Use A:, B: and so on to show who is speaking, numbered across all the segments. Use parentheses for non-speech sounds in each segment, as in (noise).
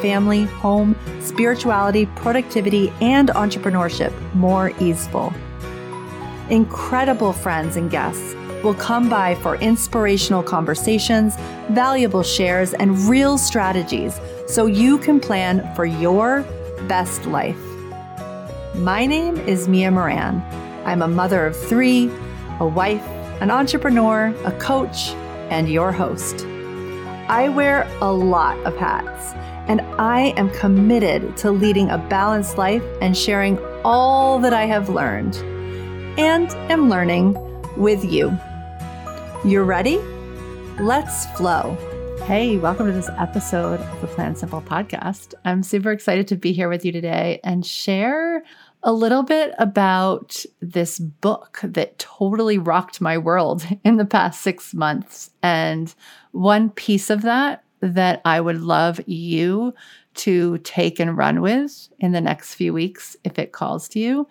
A: family, home, spirituality, productivity, and entrepreneurship more easeful. Incredible friends and guests will come by for inspirational conversations, valuable shares, and real strategies so you can plan for your best life. My name is Mia Moran. I'm a mother of three, a wife, an entrepreneur, a coach, and your host. I wear a lot of hats, and I am committed to leading a balanced life and sharing all that I have learned and am learning with you. You're ready? Let's flow. Hey, welcome to this episode of the Plan Simple podcast. I'm super excited to be here with you today and share a little bit about this book that totally rocked my world (laughs) in the past six months. And one piece of that that I would love you to take and run with in the next few weeks if it calls to you.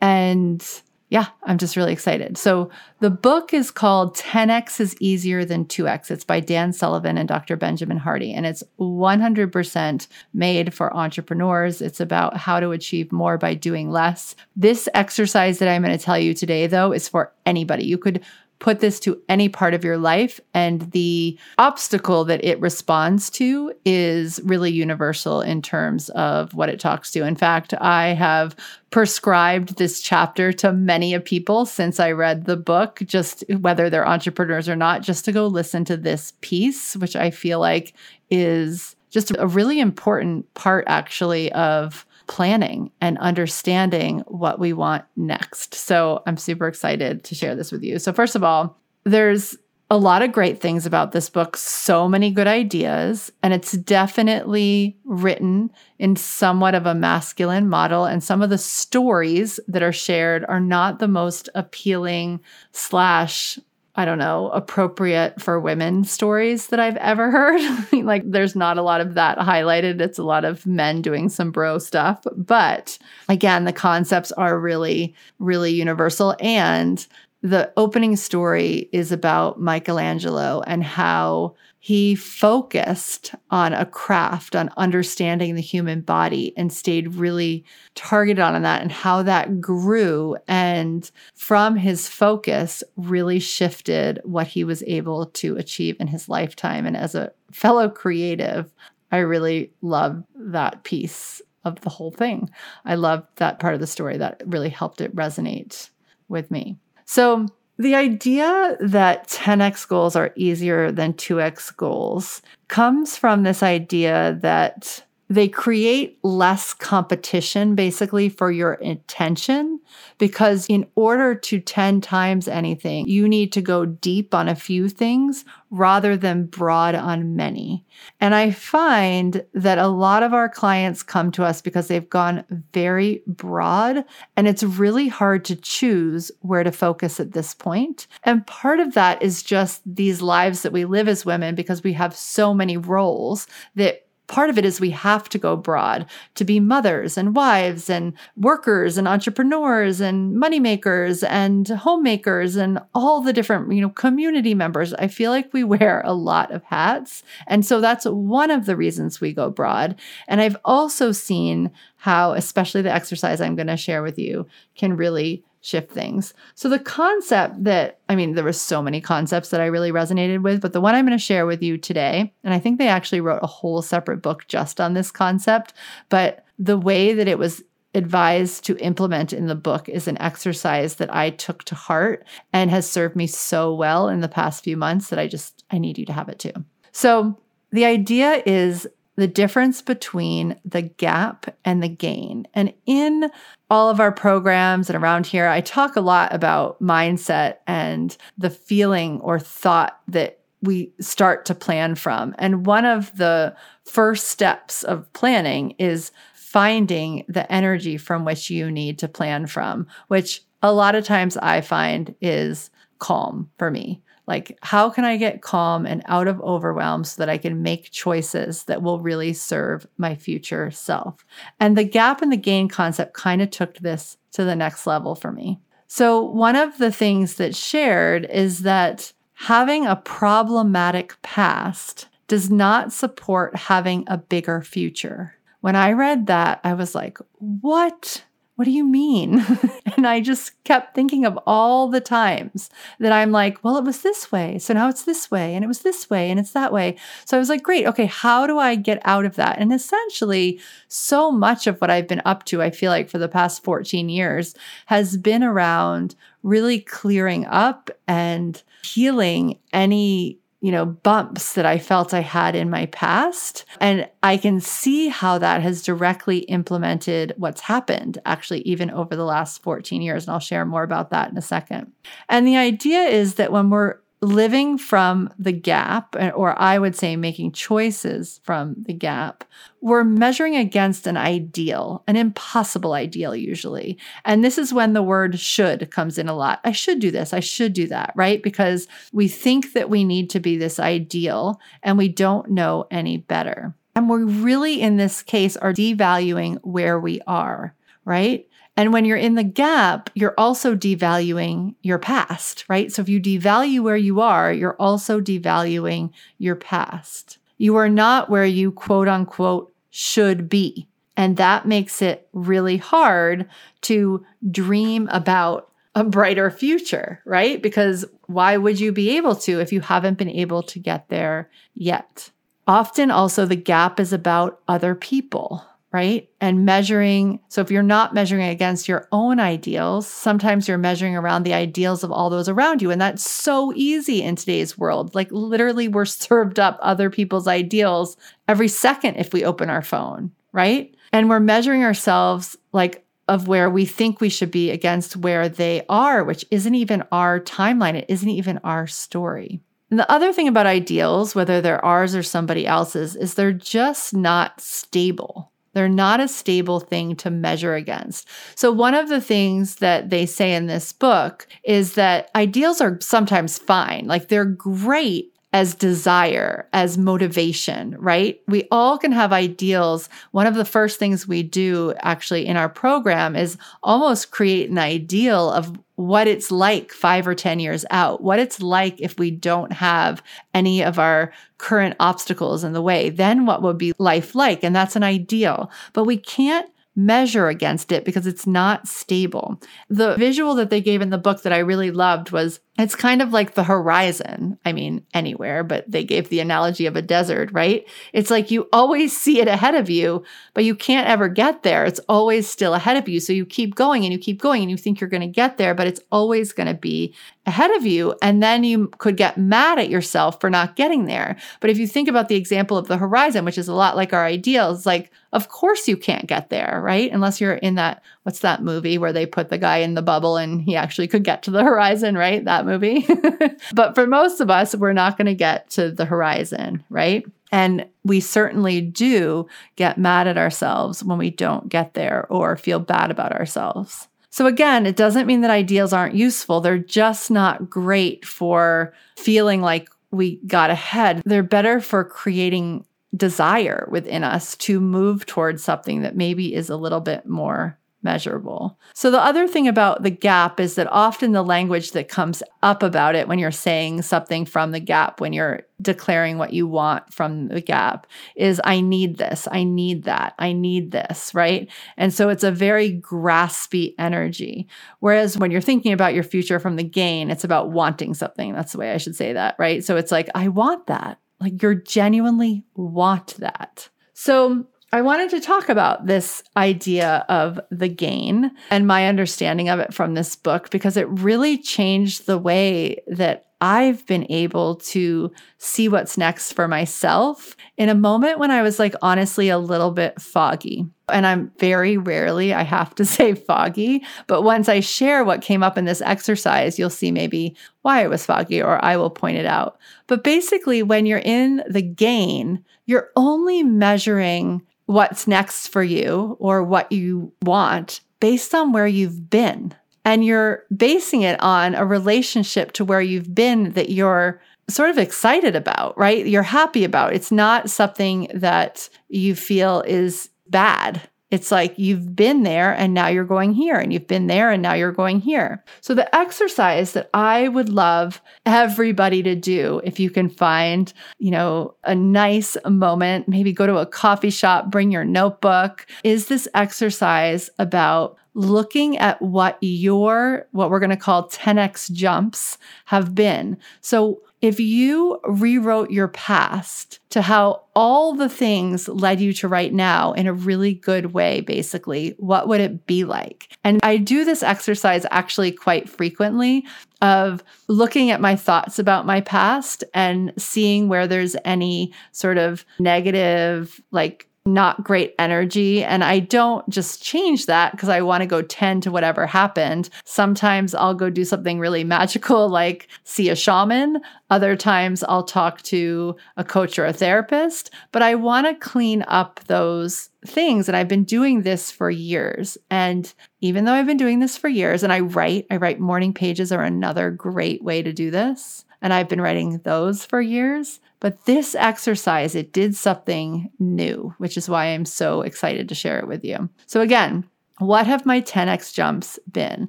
A: And yeah, I'm just really excited. So the book is called 10x is easier than 2x. It's by Dan Sullivan and Dr. Benjamin Hardy, and it's 100% made for entrepreneurs. It's about how to achieve more by doing less. This exercise that I'm going to tell you today, though, is for anybody. You could put this to any part of your life. And the obstacle that it responds to is really universal in terms of what it talks to. In fact, I have prescribed this chapter to many of people since I read the book, just whether they're entrepreneurs or not, just to go listen to this piece, which I feel like is just a really important part, actually, of planning and understanding what we want next. So I'm super excited to share this with you. So, first of all, there's a lot of great things about this book, so many good ideas, and it's definitely written in somewhat of a masculine model. And some of the stories that are shared are not the most appealing slash I don't know, appropriate for women stories that I've ever heard. (laughs) like, there's not a lot of that highlighted. It's a lot of men doing some bro stuff. But again, the concepts are really, really universal. And the opening story is about Michelangelo and how he focused on a craft, on understanding the human body, and stayed really targeted on that and how that grew. And from his focus, really shifted what he was able to achieve in his lifetime. And as a fellow creative, I really love that piece of the whole thing. I love that part of the story that really helped it resonate with me. So, the idea that 10x goals are easier than 2x goals comes from this idea that they create less competition basically for your attention because in order to 10 times anything, you need to go deep on a few things rather than broad on many. And I find that a lot of our clients come to us because they've gone very broad and it's really hard to choose where to focus at this point. And part of that is just these lives that we live as women because we have so many roles that part of it is we have to go broad to be mothers and wives and workers and entrepreneurs and moneymakers and homemakers and all the different, you know, community members. I feel like we (laughs) wear a lot of hats. And so that's one of the reasons we go broad. And I've also seen how, especially the exercise I'm going to share with you, can really shift things. So the concept that I mean there were so many concepts that I really resonated with, but the one I'm going to share with you today, and I think they actually wrote a whole separate book just on this concept, but the way that it was advised to implement in the book is an exercise that I took to heart and has served me so well in the past few months that I just I need you to have it too. So the idea is the difference between the gap and the gain. And in all of our programs and around here, I talk a lot about mindset and the feeling or thought that we start to plan from. And one of the first steps of planning is finding the energy from which you need to plan from, which a lot of times I find is calm for me. Like, how can I get calm and out of overwhelm so that I can make choices that will really serve my future self? And the gap and the gain concept kind of took this to the next level for me. So, one of the things that's shared is that having a problematic past does not support having a bigger future. When I read that, I was like, what? What do you mean? (laughs) and I just kept thinking of all the times that I'm like, well, it was this way. So now it's this way, and it was this way, and it's that way. So I was like, great. Okay, how do I get out of that? And essentially, so much of what I've been up to, I feel like for the past 14 years, has been around really clearing up and healing any you know, bumps that I felt I had in my past. And I can see how that has directly implemented what's happened actually, even over the last 14 years. And I'll share more about that in a second. And the idea is that when we're living from the gap, or I would say making choices from the gap, we're measuring against an ideal, an impossible ideal usually. And this is when the word should comes in a lot. I should do this. I should do that, right? Because we think that we need to be this ideal and we don't know any better. And we really, in this case, are devaluing where we are, right? And when you're in the gap, you're also devaluing your past, right? So if you devalue where you are, you're also devaluing your past. You are not where you quote unquote should be. And that makes it really hard to dream about a brighter future, right? Because why would you be able to if you haven't been able to get there yet? Often, also, the gap is about other people right? And measuring. So if you're not measuring against your own ideals, sometimes you're measuring around the ideals of all those around you. And that's so easy in today's world. Like literally, we're (laughs) served up other people's ideals every second if we open our phone, right? And we're measuring ourselves like of where we think we should be against where they are, which isn't even our timeline. It isn't even our story. And the other thing about ideals, whether they're ours or somebody else's, is they're just not stable. They're not a stable thing to measure against. So, one of the things that they say in this book is that ideals are sometimes fine, like they're great as desire, as motivation, right? We all can have ideals. One of the first things we do actually in our program is almost create an ideal of what it's like five or 10 years out, what it's like if we don't have any of our current obstacles in the way. Then what would be life like? And that's an ideal. But we can't measure against it because it's not stable. The visual that they gave in the book that I really loved was it's kind of like the horizon. I mean, anywhere, but they gave the analogy of a desert, right? It's like you always see it ahead of you, but you can't ever get there. It's always still ahead of you. So you keep going and you keep going and you think you're going to get there, but it's always going to be ahead of you. And then you could get mad at yourself for not getting there. But if you think about the example of the horizon, which is a lot like our ideals, like, of course you can't get there, right? Unless you're in that, what's that movie where they put the guy in the bubble and he actually could get to the (laughs) horizon, right? That movie. (laughs) but for most of us, we're not going to get to the horizon, right? And we certainly do get mad at ourselves when we don't get there or feel bad about ourselves. So, again, it doesn't mean that ideals aren't useful. They're just not great for feeling like we got ahead. They're better for creating desire within us to move towards something that maybe is a little bit more measurable. So, the other thing about the gap is that often the language that comes up about it when you're saying something from the gap, when you're declaring what you want from the gap, is I need this, I need that, I need this, right? And so it's a very graspy energy. Whereas when you're thinking about your future from the gain, it's about wanting something. That's the way I should say that, right? So it's like, I want that. Like you're genuinely want that. So I wanted to talk about this idea of the gain and my understanding of it from this book because it really changed the way that I've been able to see what's next for myself in a moment when I was like honestly a little bit foggy. And I'm very rarely, I have to (laughs) say, foggy. But once I share what came up in this exercise, you'll see maybe why it was foggy or I will point it out. But basically, when you're in the gain, you're only measuring what's next for you or what you want based on where you've been. And you're basing it on a relationship to where you've been that you're sort of excited about, right? You're happy about. It's not something that you feel is bad. It's like you've been there and now you're going here, and you've been there and now you're going here. So, the exercise that I would love everybody to do, if you can find, you know, a nice moment, maybe go to a coffee shop, bring your notebook, is this exercise about looking at what your, what we're going to call 10x jumps have been. So, if you rewrote your past to how all the things led you to right now in a really good way, basically, what would it be like? And I do this exercise actually quite frequently of looking at my thoughts about my past and seeing where there's any sort of negative, like not great energy. And I don't just change that because I want to go tend to whatever happened. Sometimes I'll go do something really (laughs) magical, like see a shaman. Other times I'll talk to a coach or a therapist. But I want to clean up those things. And I've been doing this for years. And even though I've been doing this for years and I write, I write morning pages are another great way to do this. And I've been writing those for years. But this exercise, it did something new, which is why I'm so excited to share it with you. So, again, what have my 10x jumps been?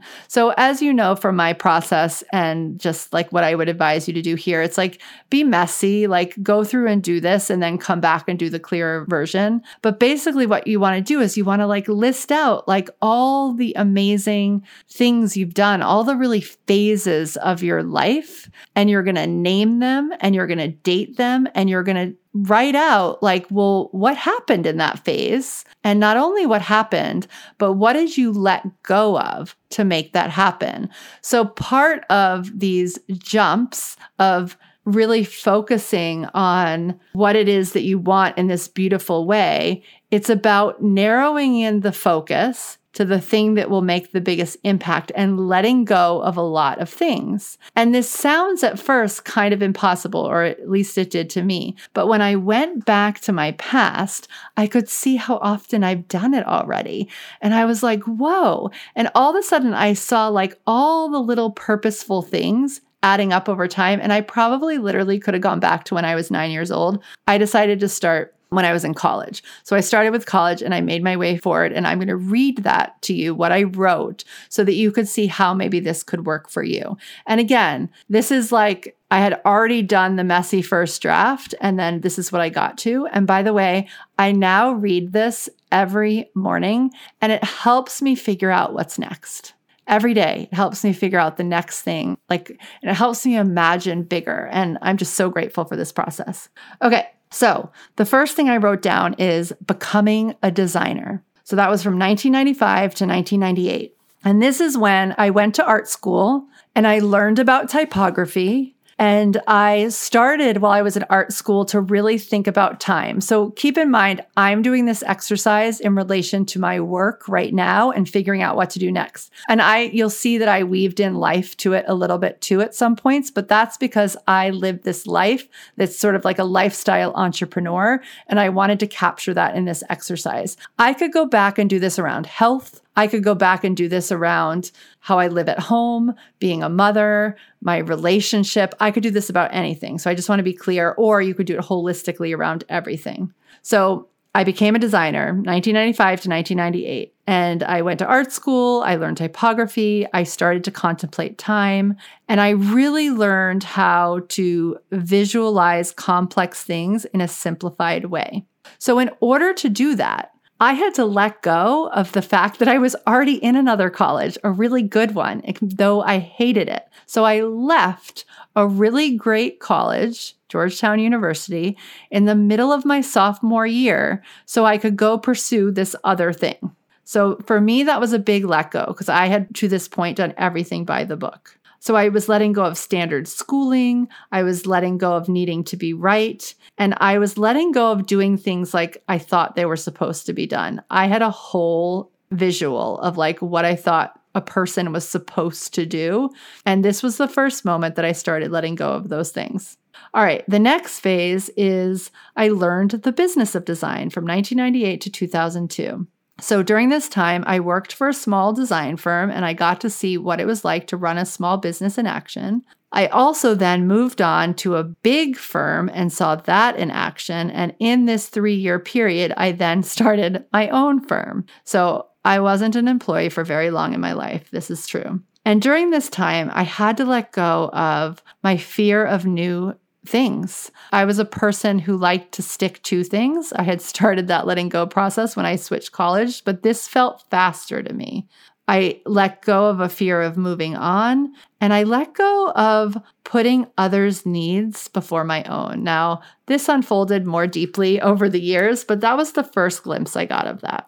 A: So, as you know from my process and just like what I would advise you to do here, it's like be messy, like go through and do this and then come back and do the clearer version. But basically, what you want to do is you want to like list out like all the amazing things you've done, all the really phases of your life, and you're going to name them and you're going to date them and you're going to write out like well what happened in that phase? And not only what happened but what did you let go of to make that happen? So part of these jumps of really focusing on what it is that you want in this beautiful way it's about narrowing in the focus to the thing that will make the biggest impact and letting go of a lot of things. And this sounds at first kind of impossible, or at least it did to me. But when I went back to my past, I could see how often I've done it already. And I was like, whoa. And all of a sudden, I saw like all the little purposeful things adding up over time. And I probably literally could have gone back to when I was nine years old. I decided to start when I was in college. So I started with college and I made my way forward. And I'm going to read that to you, what I wrote, so that you could see how maybe this could work for you. And again, this is like I had already done the messy first draft, and then this is what I got to. And by the way, I now read this every morning and it helps me figure out what's next every day it helps me figure out the next thing like it helps me imagine bigger and i'm just so grateful for this process okay so, the first thing I wrote down is becoming a designer. So, that was from 1995 to 1998. And this is when I went to art school and I learned about typography and I started while I was in art school to really think about time. So keep in mind, I'm doing this exercise in relation to my work right now and figuring out what to do next. And I, you'll see that I weaved in life to it a little bit too at some points, but that's because I lived this life that's sort of like a lifestyle entrepreneur. And I wanted to capture that in this exercise. I could go back and do this around health I could go back and do this around how I live at home, being a mother, my relationship. I could do this about anything. So I just want to be clear, or you could do it holistically around everything. So I became a designer 1995 to 1998 and I went to art school, I learned typography, I started to contemplate time, and I really learned how to visualize complex things in a simplified way. So in order to do that, I had to let go of the fact that I was already in another college, a really good one, though I hated it. So I left a really great college, Georgetown University, in the middle of my sophomore year so I could go pursue this other thing. So for me, that was a big let go because I had to this point done everything by the book. So I was letting go of standard schooling. I was letting go of needing to be right. And I was letting go of doing things like I thought they were supposed to be done. I had a whole visual of like what I thought a person was supposed to do. And this was the first moment that I started letting go of those things. All right, the next phase is I learned the business of design from 1998 to 2002. So during this time, I worked for a small design firm and I got to see what it was like to run a small business in action. I also then moved on to a big firm and saw that in action. And in this three year period, I then (laughs) started my own firm. So I wasn't an employee for very long in my life. This is true. And during this time, I had to let go of my fear of new things. I was a person who liked to stick to things. I had started that letting go process when I switched college, but this felt faster to me. I let go of a fear of moving on and I let go of putting others' needs before my own. Now, this unfolded more deeply over the years, but that was the first glimpse I got of that.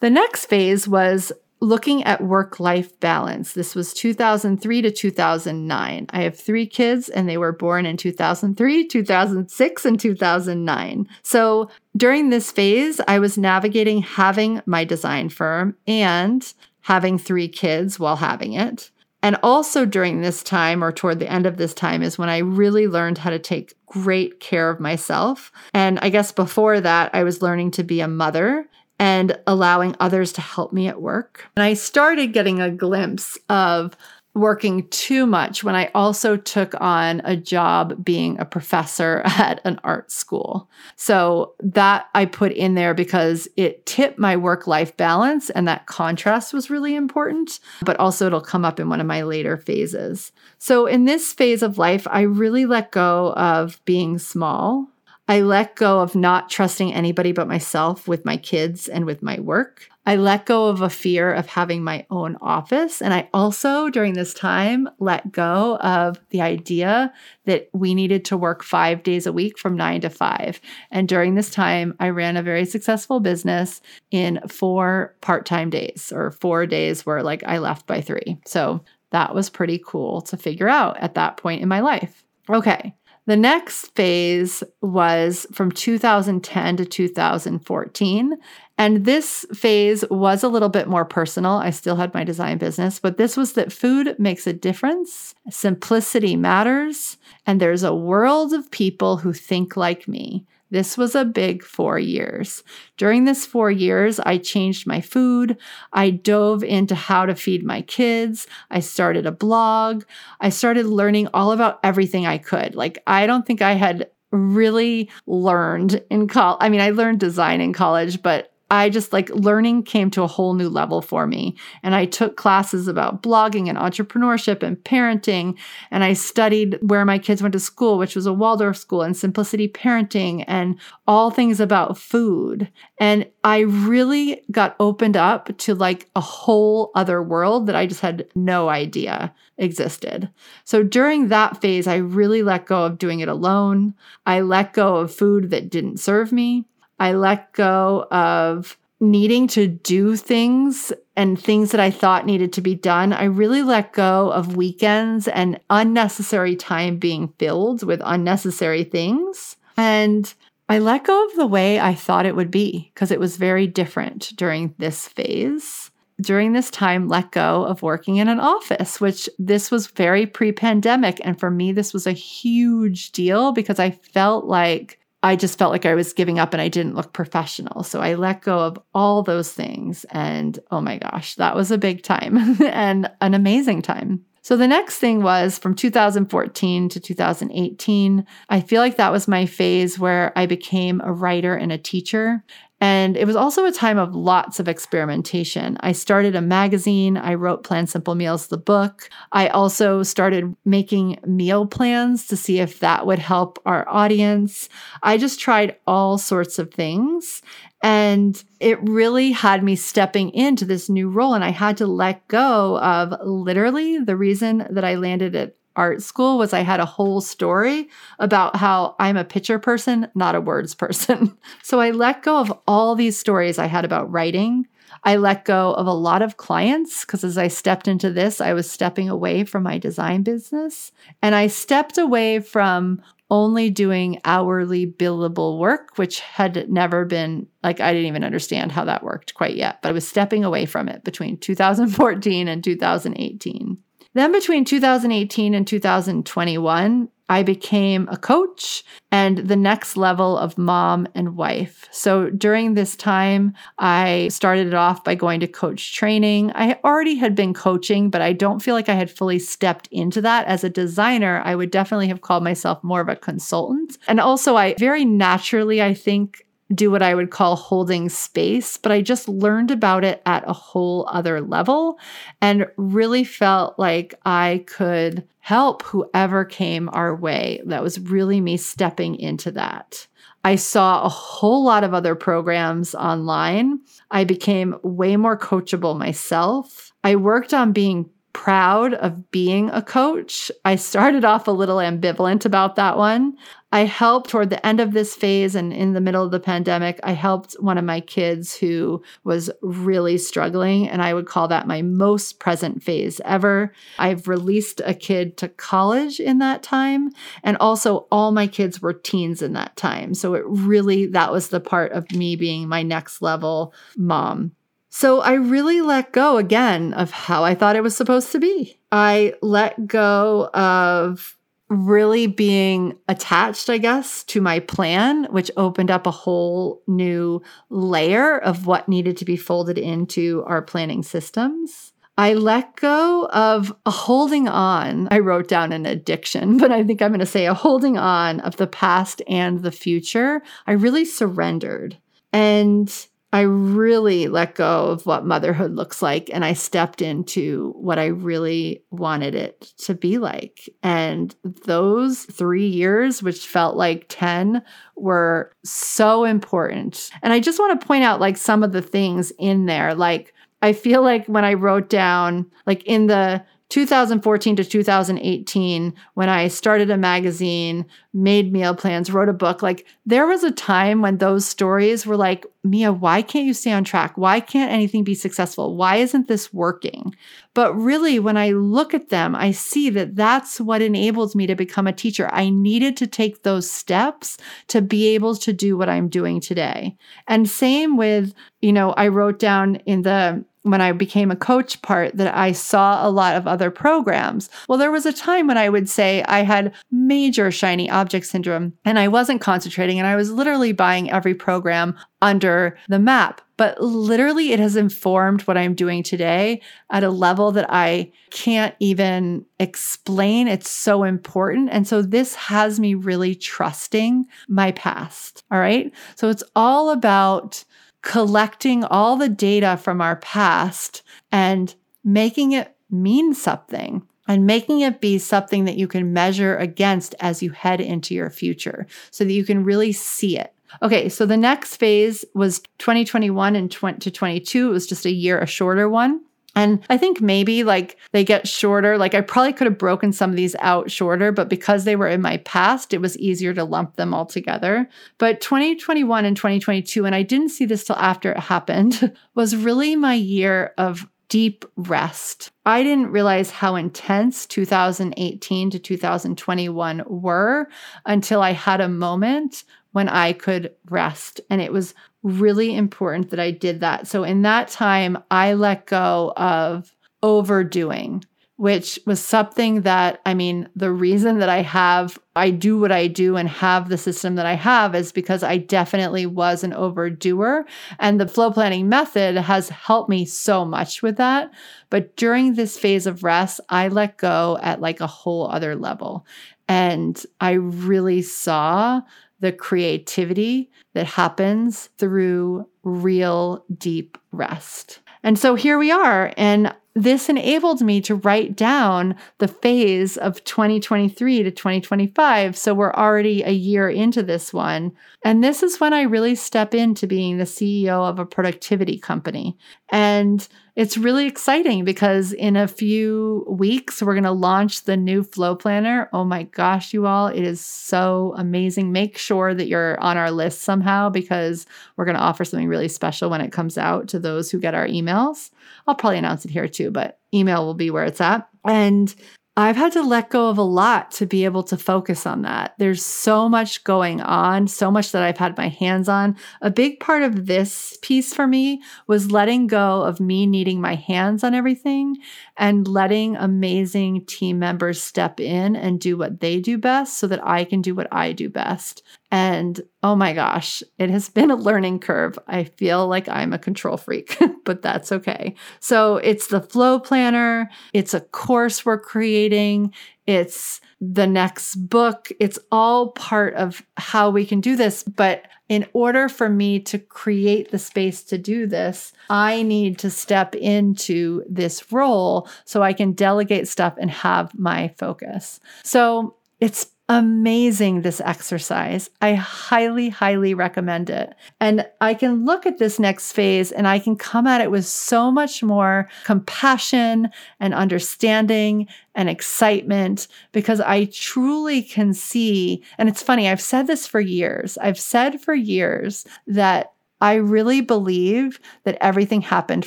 A: The next phase was looking at work life balance. This was 2003 to 2009. I have three kids and they were born in 2003, 2006, and 2009. So during this phase, I was navigating having my design firm and having three kids while having it. And also during this time, or toward the end of this time, is when I really learned how to take great care of myself. And I guess before that, I was learning to be a mother and allowing others to help me at work. And I started getting a glimpse of working too much when I also took on a job being a professor (laughs) at an art school. So that I put in there because it tipped my work life balance and that contrast was really important, but also it'll come up in one of my later phases. So in this phase of life, I really let go of being small I let go of not trusting anybody but myself with my kids and with my work. I let go of a fear of having my own office. And I also, during this time, let go of the idea that we needed to work five days a week from nine to five. And during this time, I ran a very successful business in four part time days or four days where like I left by three. So that was pretty cool to figure out at that point in my life. Okay. The next phase was from 2010 to 2014. And this phase was a little bit more personal. I still had my design business, but this was that food makes a difference, simplicity matters, and there's a world of people who think like me. This was a big four years. During this four years, I changed my food. I dove into how to feed my kids. I started a blog. I started learning all about everything I could. Like, I don't think I had really learned in college. I mean, I learned design in college, but I just like learning came to a whole new level for me. And I took classes about blogging and entrepreneurship and parenting. And I studied where my kids went to school, which was a Waldorf school, and simplicity parenting and all things about food. And I really got opened up to like a whole other world that I just had no idea existed. So during that phase, I really let go of doing it alone. I let go of food that didn't serve me. I let go of needing to do things and things that I thought needed to be done. I really let go of weekends and unnecessary time being filled with unnecessary things. And I let go of the way I thought it would be because it was very different during this phase. During this time, let go of working in an office, which this was very pre pandemic. And for me, this was a huge deal because I felt like I just felt like I was giving up and I didn't look professional. So I let go of all those things. And oh my gosh, that was a big time (laughs) and an amazing time. So the next thing was from 2014 to 2018. I feel like that was my phase where I became a writer and a teacher. And it was also a time of lots of experimentation. I started a magazine. I wrote Plan Simple Meals, the book. I also started making meal plans to see if that would help our audience. I just tried all sorts of things. And it really had me stepping into this new role. And I had to let go of literally the reason that I landed at art school was I had a whole story about how I'm a picture person, not a words person. (laughs) so I let go of all these stories I had about writing. I let go of a lot of clients because as I stepped into this, I was stepping away from my design business. And I stepped away from only doing hourly billable work, which had never been like, I didn't even understand how that worked quite yet, but I was stepping away from it between 2014 and 2018. Then between 2018 and 2021, I became a coach and the next level of mom and wife. So during this time, I started it off by going to coach training. I already had been coaching, but I don't feel like I had fully stepped into that. As a designer, I would definitely have called myself more of a consultant. And also, I very naturally, I think, do what I would call holding space, but I just learned about it at a whole other level and really felt like I could help whoever came our way. That was really me stepping into that. I saw a whole lot of other programs online. I became way more coachable myself. I worked on being proud of being a coach. I started off a little ambivalent about that one. I helped toward the end of this phase and in the middle of the pandemic, I helped one of my kids who was really struggling. And I would call that my most present phase ever. I've released a kid to college in that time. And also, all my kids were teens in that time. So it really, that was the part of me being my next level mom. So I really let go again of how I thought it was supposed to be. I let go of really being attached, I guess, to my plan, which opened up a whole new layer of what needed to be folded into our planning systems. I let go of holding on. I wrote down an addiction, (laughs) but I think I'm going to say a holding on of the past and the future. I really surrendered. And I really let go of what motherhood looks like and I stepped into what I really wanted it to be like. And those three years, which felt like 10, were so important. And I just want to point out like some of the things in there. Like, I feel like when I wrote down, like in the 2014 to 2018 when I started a magazine, made meal plans, wrote a book. Like there was a time when those stories were like, Mia, why can't you stay on track? Why can't anything be successful? Why isn't this working? But really, when I look at them, I see that that's what enables me to become a teacher. I needed to take those steps to be able to do what I'm doing today. And same with, you know, I wrote down in the when I became a coach part that I saw a lot of other programs. Well, there was a time when I would say I had major shiny object syndrome and I wasn't concentrating and I was literally buying every program under the map. But literally, it has informed what I'm doing today at a level that I can't even explain. It's so important. And so, this has me really trusting my past. All right. So, it's all about collecting all the data from our past and making it mean something and making it be something that you can measure against as you head into your future so that you can really see it. Okay, so the next phase was 2021 and 20 to 22. It was just a year, a shorter one. And I think maybe like they get shorter. Like I probably could have broken some of these out shorter, but because they were in my past, it was easier to lump them all together. But 2021 and 2022, and I didn't see this till after it happened, (laughs) was really my year of deep rest. I didn't realize how intense 2018 to 2021 were until I had a moment when I could rest. And it was really important that I did that. So in that time, I let go of overdoing, which was something that, I mean, the reason that I have, I do what I do and have the system that I have is because I definitely was an overdoer. And the flow planning method has helped me so much with that. But during this phase of rest, I let go at like a whole other level. And I really saw the creativity that happens through real deep rest. And so here we are. And this enabled me to write down the phase of 2023 to 2025. So we're already a year into this one. And this is when I really step into being the CEO of a productivity company. And it's really exciting because in a few weeks, we're going to launch the new flow planner. Oh my gosh, you all, it is so amazing. Make sure that you're on our list somehow because we're going to offer something really special when it comes out to those who get our emails. I'll probably announce it here too, but email will be where it's at. And I've had to let go of a lot to be able to focus on that. There's so much going on, so much that I've had my hands on. A big part of this piece for me was letting go of me needing my hands on everything and letting amazing team members step in and do what they do best so that I can do what I do best. And oh my gosh, it has been a learning curve. I feel like I'm a control freak, (laughs) but that's okay. So it's the flow planner, it's a course we're creating, it's the next book. It's all part of how we can do this. But in order for me to create the space to do this, I need to step into this role so I can delegate stuff and have my focus. So it's amazing, this exercise. I highly, highly recommend it. And I can look at this next phase and I can come at it with so much more compassion and understanding and excitement because I truly can see. And it's funny, I've said this for years. I've said for years that I really believe that everything happened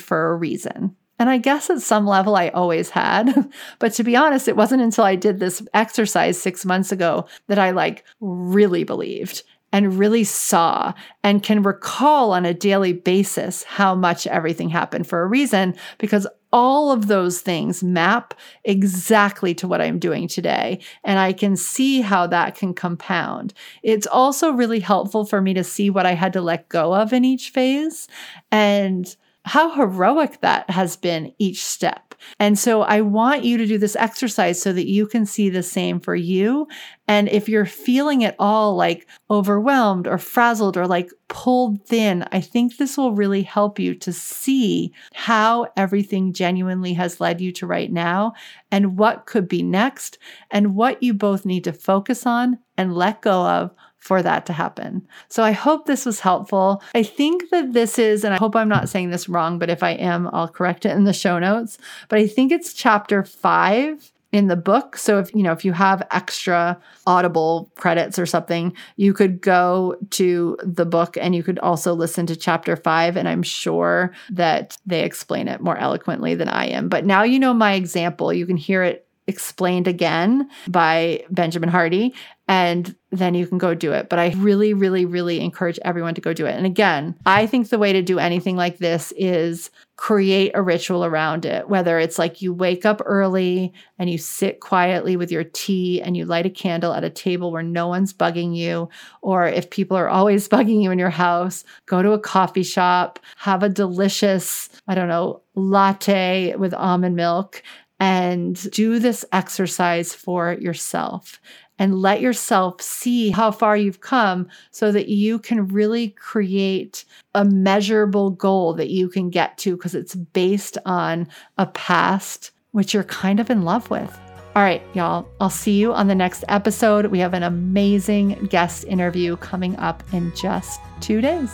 A: for a reason. And I guess at some level I always had. (laughs) but to be honest, it wasn't until I did this exercise six months ago that I like really believed and really saw and can recall on a daily basis how much everything happened for a reason because all of those things map exactly to what I'm doing today. And I can see how that can compound. It's also really helpful for me to see what I had to let go of in each phase. And how heroic that has been each step. And so I want you to do this exercise so that you can see the same for you. And if you're feeling at all like overwhelmed or frazzled or like pulled thin, I think this will really help you to see how everything genuinely has led you to right now and what could be next and what you both need to focus on and let go of for that to happen. So I hope this was helpful. I think that this is, and I hope I'm not saying this wrong, but if I am, I'll correct it in the show notes. But I think it's chapter five in the book. So if you know if you have extra audible credits or something, you could go to the book and you could also listen to chapter 5 and I'm sure that they explain it more eloquently than I am. But now you know my example, you can hear it explained again by Benjamin Hardy and then you can go do it. But I really, really, really encourage everyone to go do it. And again, I think the way to do anything like this is create a ritual around it, whether it's like you wake up early and you sit quietly with your tea and you light a candle at a table where no one's bugging you, or if people are always (laughs) bugging you in your house, go to a coffee shop, have a delicious, I don't know, latte with almond milk and do this exercise for yourself and let yourself see how far you've come so that you can really create a measurable goal that you can get to because it's based on a past which you're kind of in love with. All right, y'all, I'll see you on the next episode. We have an amazing guest interview coming up in just two days.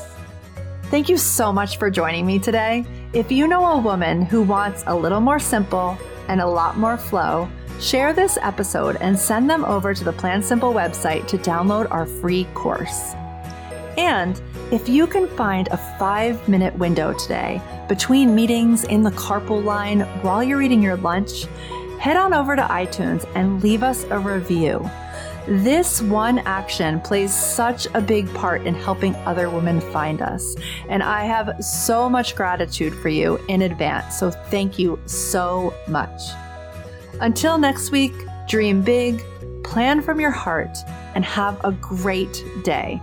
B: Thank you so much for joining me today. If you know a woman who wants a little more simple, and a lot more flow, share this episode and send them over to the Plan Simple website to download our free course. And if you can find a five minute window today between meetings in the carpool line while you're eating your lunch, head on over to iTunes and leave us a review. This one action plays such a big part in helping other women find us. And I have so much gratitude for you in advance. So thank you so much. Until next week, dream big, plan from your heart, and have a great day.